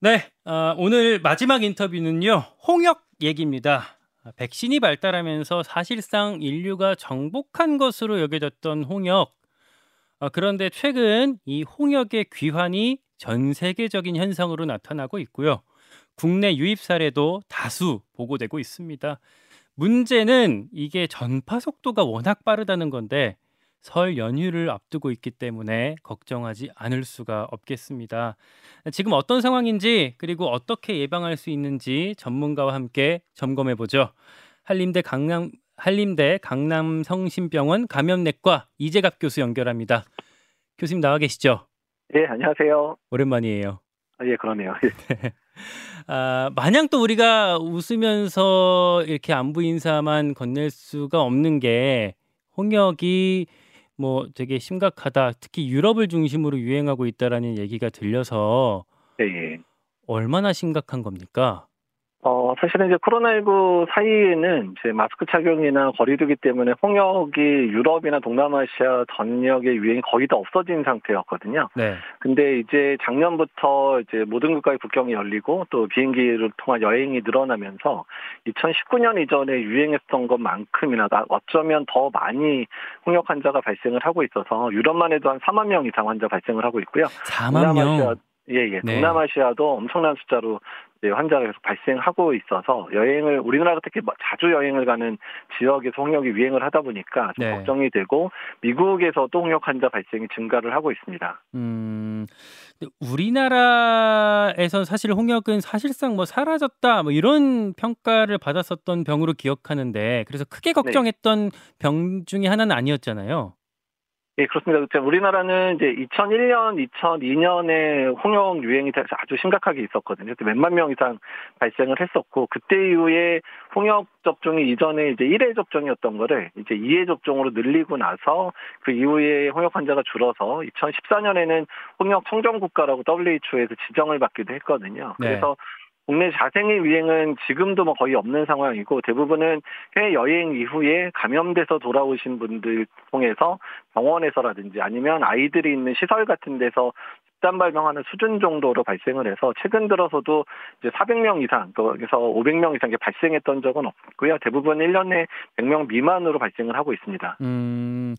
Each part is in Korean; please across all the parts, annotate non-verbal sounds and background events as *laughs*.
네, 어, 오늘 마지막 인터뷰는요, 홍역 얘기입니다. 백신이 발달하면서 사실상 인류가 정복한 것으로 여겨졌던 홍역. 어, 그런데 최근 이 홍역의 귀환이 전 세계적인 현상으로 나타나고 있고요. 국내 유입 사례도 다수 보고되고 있습니다. 문제는 이게 전파 속도가 워낙 빠르다는 건데 설 연휴를 앞두고 있기 때문에 걱정하지 않을 수가 없겠습니다. 지금 어떤 상황인지 그리고 어떻게 예방할 수 있는지 전문가와 함께 점검해 보죠. 한림대 강남 한림대 강남성심병원 감염내과 이재갑 교수 연결합니다. 교수님 나와 계시죠? 예, 안녕하세요. 오랜만이에요. 아, 예, 그러네요. *laughs* 아, 마냥 또 우리가 웃으면서 이렇게 안부 인사만 건넬 수가 없는 게 홍역이 뭐 되게 심각하다. 특히 유럽을 중심으로 유행하고 있다라는 얘기가 들려서 예, 예. 얼마나 심각한 겁니까? 어, 사실은 이제 코로나19 사이에는 이제 마스크 착용이나 거리두기 때문에 홍역이 유럽이나 동남아시아 전역의 유행이 거의 다 없어진 상태였거든요. 네. 근데 이제 작년부터 이제 모든 국가의 국경이 열리고 또 비행기를 통한 여행이 늘어나면서 2019년 이전에 유행했던 것만큼이나 어쩌면 더 많이 홍역 환자가 발생을 하고 있어서 유럽만 해도 한 4만 명 이상 환자 발생을 하고 있고요. 4만 명. 예, 예. 네. 동남아시아도 엄청난 숫자로 환자가 계속 발생하고 있어서 여행을 우리나라가 특히 뭐 자주 여행을 가는 지역에서 홍역이 유행을 하다 보니까 좀 네. 걱정이 되고 미국에서도 홍역 환자 발생이 증가를 하고 있습니다. 음, 우리나라에서 사실 홍역은 사실상 뭐 사라졌다 뭐 이런 평가를 받았었던 병으로 기억하는데 그래서 크게 네. 걱정했던 네. 병 중에 하나는 아니었잖아요. 예, 그렇습니다. 우리나라는 이제 2001년, 2002년에 홍역 유행이 아주 심각하게 있었거든요. 몇만 명 이상 발생을 했었고, 그때 이후에 홍역 접종이 이전에 이제 1회 접종이었던 거를 이제 2회 접종으로 늘리고 나서 그 이후에 홍역 환자가 줄어서 2014년에는 홍역 청정 국가라고 WHO에서 지정을 받기도 했거든요. 네. 그래서 국내 자생의 유행은 지금도 뭐 거의 없는 상황이고 대부분은 해외 여행 이후에 감염돼서 돌아오신 분들 통해서 병원에서라든지 아니면 아이들이 있는 시설 같은 데서 집단 발병하는 수준 정도로 발생을 해서 최근 들어서도 이제 400명 이상, 그래서 500명 이상 발생했던 적은 없고요. 대부분 1년에 100명 미만으로 발생을 하고 있습니다. 음,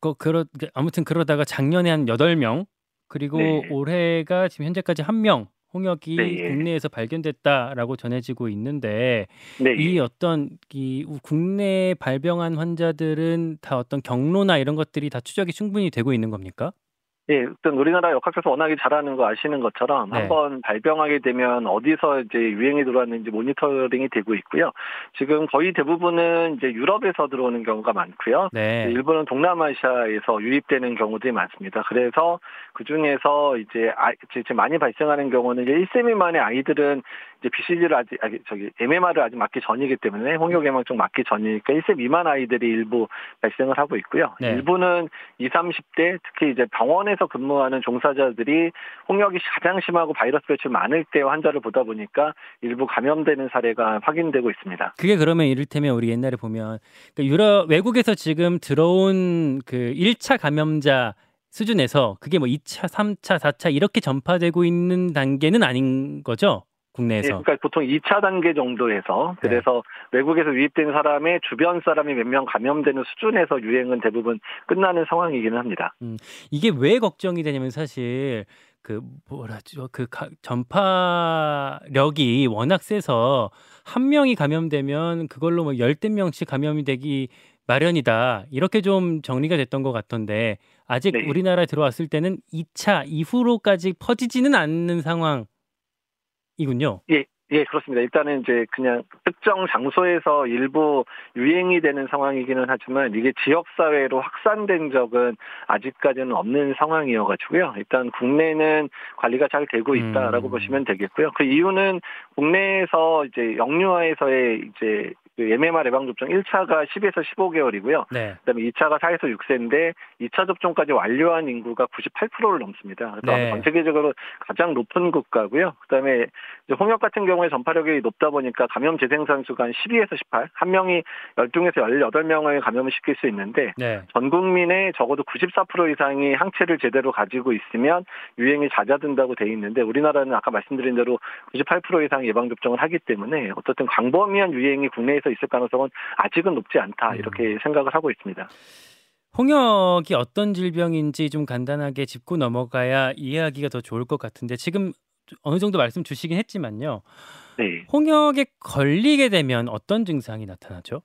그, 그러, 아무튼 그러다가 작년에 한 8명, 그리고 네. 올해가 지금 현재까지 1명, 홍역이 네. 국내에서 발견됐다라고 전해지고 있는데 네. 이 어떤 이 국내 발병한 환자들은 다 어떤 경로나 이런 것들이 다 추적이 충분히 되고 있는 겁니까? 예, 일단 우리나라 역학에서 워낙에 잘하는 거 아시는 것처럼 네. 한번 발병하게 되면 어디서 이제 유행이 들어왔는지 모니터링이 되고 있고요. 지금 거의 대부분은 이제 유럽에서 들어오는 경우가 많고요. 네. 일본은 동남아시아에서 유입되는 경우들이 많습니다. 그래서 그 중에서 이제 아, 이제 많이 발생하는 경우는 이제 1세 미만의 아이들은 이제 BCG를 아직 저기 MMR을 아직 맞기 전이기 때문에 홍역 예방종 맞기 전이니까 1세 미만 아이들이 일부 발생을 하고 있고요. 네. 일부는 20, 30대 특히 이제 병원에 서 근무하는 종사자들이 홍역이 가장 심하고 바이러스 배출 많을 때 환자를 보다 보니까 일부 감염되는 사례가 확인되고 있습니다. 그게 그러면 이를테면 우리 옛날에 보면 그러니까 유럽 외국에서 지금 들어온 그 1차 감염자 수준에서 그게 뭐 2차, 3차, 4차 이렇게 전파되고 있는 단계는 아닌 거죠? 국내에서. 예, 그러니까 보통 2차 단계 정도에서 네. 그래서 네. 외국에서 유입된 사람의 주변 사람이 몇 명 감염되는 수준에서 유행은 대부분 끝나는 상황이기는 합니다. 음, 이게 왜 걱정이 되냐면 사실 그 뭐라죠 그 가, 전파력이 워낙 세서 한 명이 감염되면 그걸로 뭐 열댓 명씩 감염이 되기 마련이다 이렇게 좀 정리가 됐던 것 같던데 아직 네. 우리나라에 들어왔을 때는 2차 이후로까지 퍼지지는 않는 상황. 이군요. 예, 예, 그렇습니다. 일단은 이제 그냥 특정 장소에서 일부 유행이 되는 상황이기는 하지만 이게 지역사회로 확산된 적은 아직까지는 없는 상황이어가지고요. 일단 국내는 관리가 잘 되고 있다라고 음. 보시면 되겠고요. 그 이유는 국내에서 이제 영유아에서의 이제 그 MMR 예방 접종 1차가 10에서 15개월이고요. 네. 그다음에 2차가 4에서 6세인데 2차 접종까지 완료한 인구가 98%를 넘습니다. 그래서 네. 전 세계적으로 가장 높은 국가고요. 그다음에 홍역 같은 경우에 전파력이 높다 보니까 감염 재생산 수가 한 12에서 18, 한 명이 12에서 18명을 감염을 시킬 수 있는데 네. 전 국민의 적어도 94% 이상이 항체를 제대로 가지고 있으면 유행이 잦아든다고 돼 있는데 우리나라는 아까 말씀드린 대로 98% 이상 예방 접종을 하기 때문에 어떻든 광범위한 유행이 국내에서 있을 가능성은 아직은 높지 않다 이렇게 생각을 하고 있습니다. 홍역이 어떤 질병인지 좀 간단하게 짚고 넘어가야 이해하기가 더 좋을 것 같은데 지금 어느 정도 말씀 주시긴 했지만요. 네. 홍역에 걸리게 되면 어떤 증상이 나타나죠?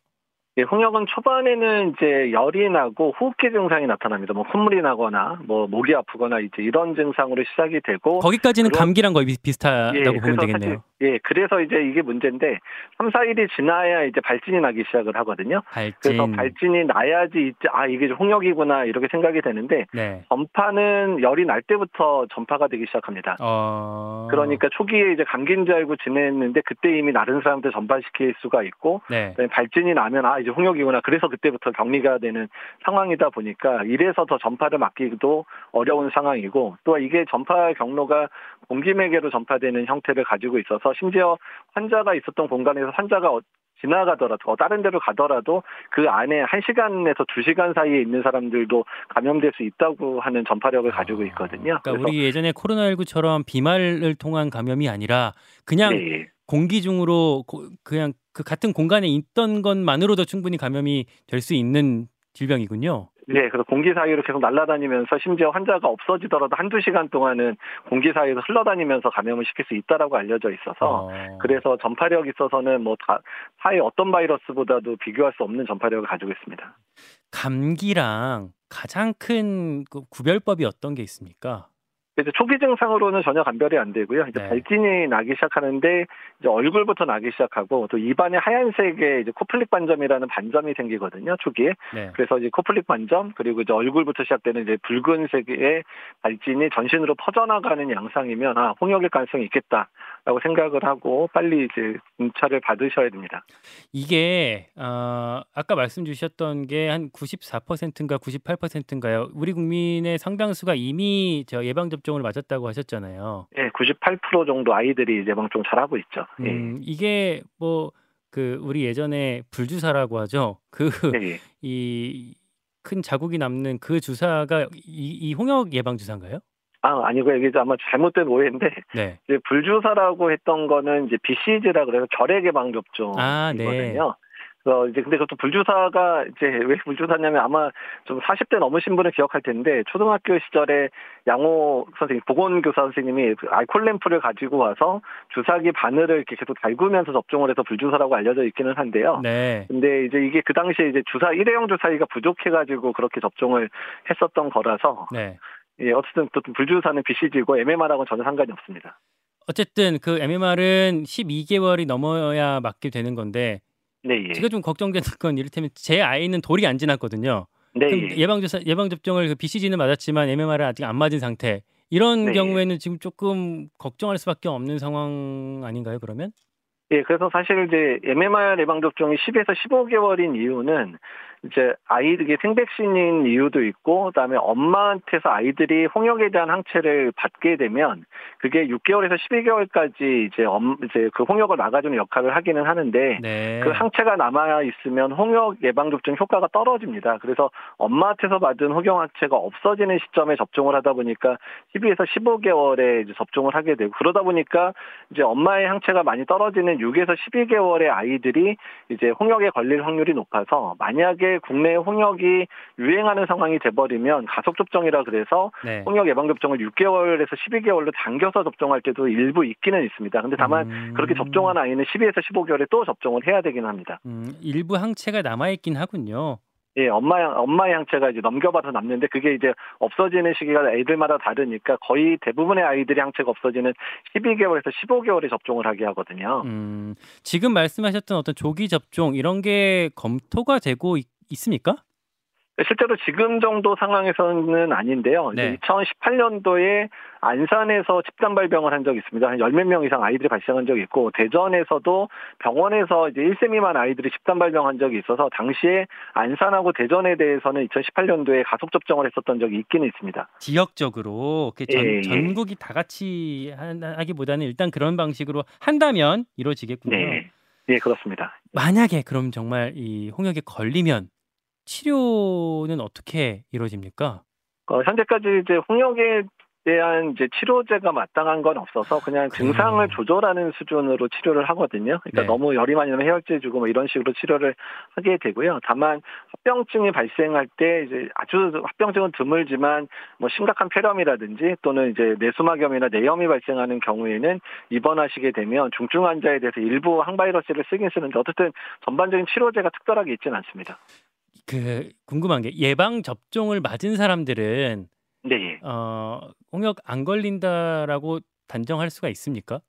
예, 홍역은 초반에는 이제 열이 나고 호흡기 증상이 나타납니다. 뭐 콧물이 나거나 뭐 목이 아프거나 이제 이런 증상으로 시작이 되고 거기까지는 그럼- 감기랑 거의 비- 비슷하다고 예, 보면 되겠네요. 사실, 예, 그래서 이제 이게 문제인데 3, 4일이 지나야 이제 발진이 나기 시작을 하거든요. 발진. 그래서 발진이 나야지 이제 아 이게 홍역이구나 이렇게 생각이 되는데 네. 전파는 열이 날 때부터 전파가 되기 시작합니다. 어. 그러니까 초기에 이제 감기인 줄 알고 지냈는데 그때 이미 다른 사람들 전파시킬 수가 있고 네. 발진이 나면 아 이제 홍역이구나 그래서 그때부터 격리가 되는 상황이다 보니까 이래서 더 전파를 막기도 어려운 상황이고 또 이게 전파 경로가 공기 매개로 전파되는 형태를 가지고 있어서 심지어 환자가 있었던 공간에서 환자가 어- 지나가더라도 어, 다른 데로 가더라도 그 안에 1시간에서 2시간 사이에 있는 사람들도 감염될 수 있다고 하는 전파력을 가지고 있거든요. 그러니까 우리 예전에 코로나19처럼 비말을 통한 감염이 아니라 그냥 네, 공기 중으로 고- 그냥 그 같은 공간에 있던 것만으로도 충분히 감염이 될 수 있는 질병이군요. 네, 그래서 공기 사이로 계속 날아다니면서 심지어 환자가 없어지더라도 한두 시간 동안은 공기 사이에서 흘러다니면서 감염을 시킬 수 있다라고 알려져 있어서 어. 그래서 전파력 있어서는 뭐 다, 타의 어떤 바이러스보다도 비교할 수 없는 전파력을 가지고 있습니다. 감기랑 가장 큰 그 구별법이 어떤 게 있습니까? 이제 초기 증상으로는 전혀 감별이 안 되고요. 이제 네. 발진이 나기 시작하는데 이제 얼굴부터 나기 시작하고 또 입안에 하얀색의 이제 코플릭 반점이라는 반점이 생기거든요. 초기에. 네. 그래서 이제 코플릭 반점 그리고 이제 얼굴부터 시작되는 이제 붉은색의 발진이 전신으로 퍼져나가는 양상이면 아 홍역일 가능성이 있겠다라고 생각을 하고 빨리 이제 검사를 받으셔야 됩니다. 이게 어, 아까 말씀 주셨던 게 한 94%인가 98%인가요? 우리 국민의 상당수가 이미 저 예방 접종 을 맞았다고 하셨잖아요. 예, 98% 정도 아이들이 예방종 잘하고 있죠. 예. 음, 이게 뭐 그 우리 예전에 불주사라고 하죠. 그 예, 예. 이큰 자국이 남는 그 주사가 이, 이 홍역 예방 주사인가요? 아 아니고요. 이게 아마 잘못된 오해인데 네. 이제 불주사라고 했던 거는 이제 BCG라 그래서 결핵 예방 접종이거든요. 아, 네. 그래서 이제 근데 그것도 불주사가 이제 왜 불주사냐면 아마 좀 40대 넘으신 분은 기억할 텐데 초등학교 시절에 양호 선생님 보건교사 선생님이 그 알콜 램프를 가지고 와서 주사기 바늘을 이렇게 계속 달구면서 접종을 해서 불주사라고 알려져 있기는 한데요. 네. 근데 이제 이게 그 당시에 이제 주사 일회용 주사기가 부족해가지고 그렇게 접종을 했었던 거라서 네. 예 어쨌든 또 불주사는 BCG고 MMR하고는 전혀 상관이 없습니다. 어쨌든 그 MMR은 12개월이 넘어야 맞게 되는 건데 네 예. 제가 좀 걱정되는 건 이를테면 제 아이는 돌이 안 지났거든요. 네 예. 예방 주사 예방 접종을 그 BCG는 맞았지만 MMR은 아직 안 맞은 상태. 이런 네. 경우에는 지금 조금 걱정할 수밖에 없는 상황 아닌가요? 그러면? 예, 그래서 사실 이제 MMR 예방 접종이 10에서 15개월인 이유는 이제 아이들이 생백신인 이유도 있고 그다음에 엄마한테서 아이들이 홍역에 대한 항체를 받게 되면 그게 6개월에서 12개월까지 이제 엄 이제 그 홍역을 막아주는 역할을 하기는 하는데 네. 그 항체가 남아 있으면 홍역 예방 접종 효과가 떨어집니다. 그래서 엄마한테서 받은 홍역 항체가 없어지는 시점에 접종을 하다 보니까 12에서 15개월에 이제 접종을 하게 되고 그러다 보니까 이제 엄마의 항체가 많이 떨어지는 6에서 12개월의 아이들이 이제 홍역에 걸릴 확률이 높아서 만약에 국내 홍역이 유행하는 상황이 돼버리면 가속 접종이라 그래서 네. 홍역 예방 접종을 6개월에서 12개월로 당겨서 접종할 때도 일부 있기는 있습니다. 근데 다만 음. 그렇게 접종한 아이는 12에서 15개월에 또 접종을 해야 되긴 합니다. 음, 일부 항체가 남아 있긴 하군요. 예, 엄마 엄마의 항체가 이제 넘겨받아 남는데 그게 이제 없어지는 시기가 애들마다 다르니까 거의 대부분의 아이들이 항체가 없어지는 12개월에서 15개월에 접종을 하게 하거든요. 음, 지금 말씀하셨던 어떤 조기 접종 이런 게 검토가 되고 있, 있습니까? 실제로 지금 정도 상황에서는 아닌데요. 네. 2018년도에 안산에서 집단 발병을 한 적이 있습니다. 한 열 몇 명 이상 아이들이 발생한 적이 있고 대전에서도 병원에서 이제 1세 미만 아이들이 집단 발병한 적이 있어서 당시에 안산하고 대전에 대해서는 2018년도에 가속 접종을 했었던 적이 있기는 있습니다. 지역적으로 그 전, 예, 예. 전국이 다 같이 하- 하기보다는 일단 그런 방식으로 한다면 이루어지겠군요. 네. 네, 그렇습니다. 만약에 그럼 정말 이 홍역에 걸리면 치료는 어떻게 이루어집니까? 어, 현재까지 이제 홍역에 대한 이제 치료제가 마땅한 건 없어서 그냥. 증상을 조절하는 수준으로 치료를 하거든요. 그러니까 네. 너무 열이 많이 나면 해열제 주고 뭐 이런 식으로 치료를 하게 되고요. 다만 합병증이 발생할 때 이제 아주 합병증은 드물지만 뭐 심각한 폐렴이라든지 또는 이제 내수막염이나 뇌염이 발생하는 경우에는 입원하시게 되면 중증 환자에 대해서 일부 항바이러스를 쓰긴 쓰는데 어쨌든 전반적인 치료제가 특별하게 있지는 않습니다. 그 궁금한 게 예방 접종을 맞은 사람들은 네. 예. 어, 홍역 안 걸린다라고 단정할 수가 있습니까?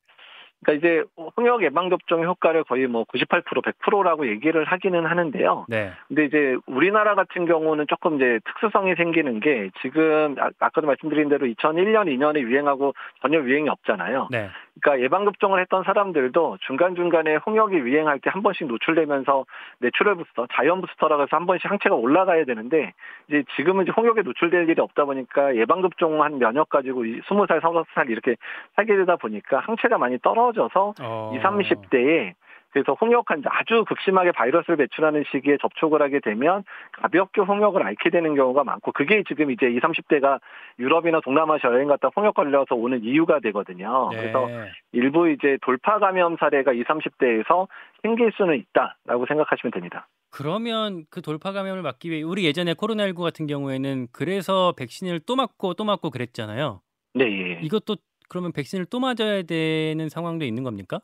그러니까 이제 홍역 예방 접종 효과를 거의 뭐 98% 100%라고 얘기를 하기는 하는데요. 네. 근데 이제 우리나라 같은 경우는 조금 이제 특수성이 생기는 게 지금 아- 아까도 말씀드린 대로 2001년, 2년에 유행하고 전혀 유행이 없잖아요. 네. 그러니까 예방 접종을 했던 사람들도 중간 중간에 홍역이 유행할 때 한 번씩 노출되면서 natural booster, 자연 booster라고 해서 한 번씩 항체가 올라가야 되는데 이제 지금은 이제 홍역에 노출될 일이 없다 보니까 예방 접종한 면역 가지고 20살, 30살 이렇게 살게 되다 보니까 항체가 많이 떨어져서 어. 20, 30대에 그래서 홍역 환자 아주 극심하게 바이러스를 배출하는 시기에 접촉을 하게 되면 가볍게 홍역을 앓게 되는 경우가 많고 그게 지금 이제 20, 30대가 유럽이나 동남아시아 여행 갔다 홍역 걸려서 오는 이유가 되거든요. 네. 그래서 일부 이제 돌파 감염 사례가 20, 30대에서 생길 수는 있다라고 생각하시면 됩니다. 그러면 그 돌파 감염을 막기 위해 우리 예전에 코로나19 같은 경우에는 그래서 백신을 또 맞고 또 맞고 그랬잖아요. 네. 예. 이것도 그러면 백신을 또 맞아야 되는 상황도 있는 겁니까?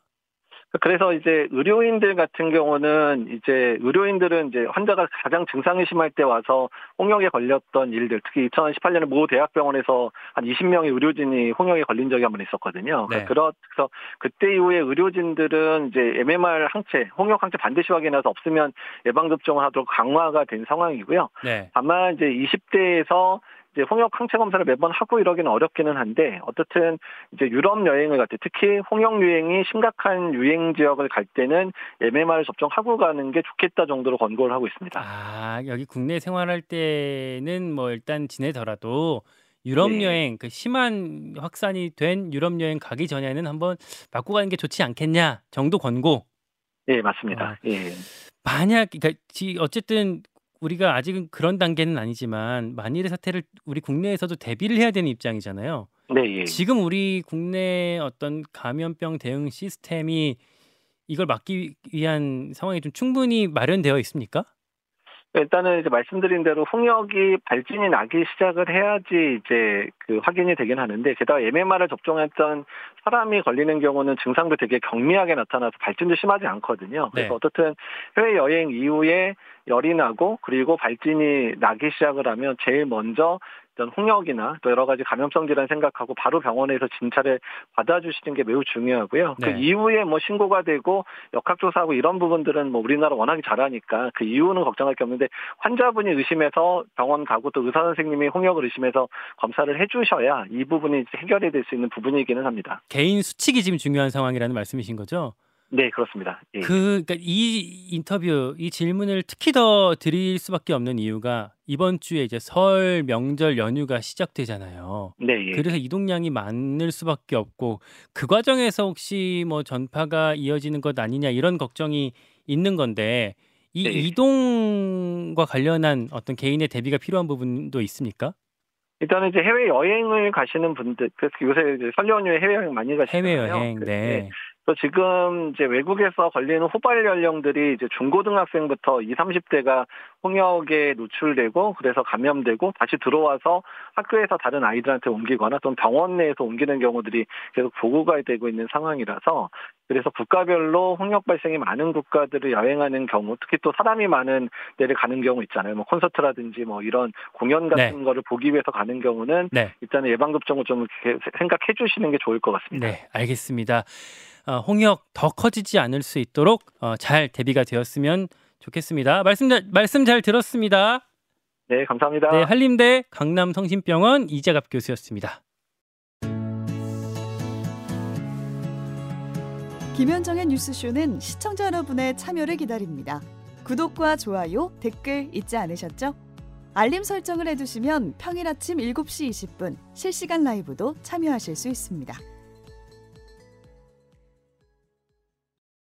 그래서 이제 의료인들 같은 경우는 이제 의료인들은 이제 환자가 가장 증상이 심할 때 와서 홍역에 걸렸던 일들, 특히 2018년에 모 대학병원에서 한 20명의 의료진이 홍역에 걸린 적이 한 번 있었거든요. 네. 그래서 그때 이후에 의료진들은 이제 MMR 항체, 홍역 항체 반드시 확인해서 없으면 예방 접종을 하도록 강화가 된 상황이고요. 네. 다만 이제 20대에서 이제 홍역 항체 검사를 매번 하고 이러기는 어렵기는 한데 어떻든 이제 유럽 여행을 갈 때 특히 홍역 유행이 심각한 유행 지역을 갈 때는 MMR 접종하고 가는 게 좋겠다 정도로 권고를 하고 있습니다. 아, 여기 국내 생활할 때는 뭐 일단 지내더라도 유럽 네. 여행 그 심한 확산이 된 유럽 여행 가기 전에는 한번 맞고 가는 게 좋지 않겠냐 정도 권고. 예, 맞습니다. 아. 예. 만약 그러니까 지- 어쨌든 우리가 아직은 그런 단계는 아니지만 만일의 사태를 우리 국내에서도 대비를 해야 되는 입장이잖아요. 네, 예. 지금 우리 국내 어떤 감염병 대응 시스템이 이걸 막기 위한 상황이 좀 충분히 마련되어 있습니까? 일단은 이제 말씀드린 대로 홍역이 발진이 나기 시작을 해야지 이제 그 확인이 되긴 하는데 게다가 MMR을 접종했던 사람이 걸리는 경우는 증상도 되게 경미하게 나타나서 발진도 심하지 않거든요. 그래서 네. 어떻든 해외 여행 이후에 열이 나고 그리고 발진이 나기 시작을 하면 제일 먼저 어떤 홍역이나 또 여러 가지 감염성 질환 생각하고 바로 병원에서 진찰을 받아주시는 게 매우 중요하고요. 네. 그 이후에 뭐 신고가 되고 역학조사하고 이런 부분들은 뭐 우리나라 워낙에 잘하니까 그 이후는 걱정할 게 없는데 환자분이 의심해서 병원 가고 또 의사 선생님이 홍역을 의심해서 검사를 해주셔야 이 부분이 해결이 될 수 있는 부분이기는 합니다. 개인 수칙이 지금 중요한 상황이라는 말씀이신 거죠? 네, 그렇습니다. 예. 그 그러니까 이 인터뷰 이 질문을 특히 더 드릴 수밖에 없는 이유가 이번 주에 이제 설 명절 연휴가 시작되잖아요. 네, 예. 그래서 이동량이 많을 수밖에 없고 그 과정에서 혹시 뭐 전파가 이어지는 것 아니냐 이런 걱정이 있는 건데 이 네. 이동과 관련한 어떤 개인의 대비가 필요한 부분도 있습니까? 일단은 이제 해외 여행을 가시는 분들, 그래서 요새 이제 설 연휴에 해외 여행 많이 가시잖아요. 해외 여행, 네. 또 지금 이제 외국에서 걸리는 호발 연령들이 이제 중고등학생부터 20, 30대가 홍역에 노출되고 그래서 감염되고 다시 들어와서 학교에서 다른 아이들한테 옮기거나 또는 병원 내에서 옮기는 경우들이 계속 보고가 되고 있는 상황이라서 그래서 국가별로 홍역 발생이 많은 국가들을 여행하는 경우 특히 또 사람이 많은 데를 가는 경우 있잖아요. 뭐 콘서트라든지 뭐 이런 공연 같은 거를 보기 위해서 가는 경우는 네. 일단은 예방접종을 좀 생각해 주시는 게 좋을 것 같습니다. 네, 알겠습니다. 어, 홍역 더 커지지 않을 수 있도록 어, 잘 대비가 되었으면 좋겠습니다. 말씀 잘, 말씀 잘 들었습니다. 네, 감사합니다. 네, 한림대 강남성심병원 이재갑 교수였습니다. 김현정의 뉴스쇼는 시청자 여러분의 참여를 기다립니다. 구독과 좋아요, 댓글 잊지 않으셨죠? 알림 설정을 해두시면 평일 아침 7시 20분 실시간 라이브도 참여하실 수 있습니다.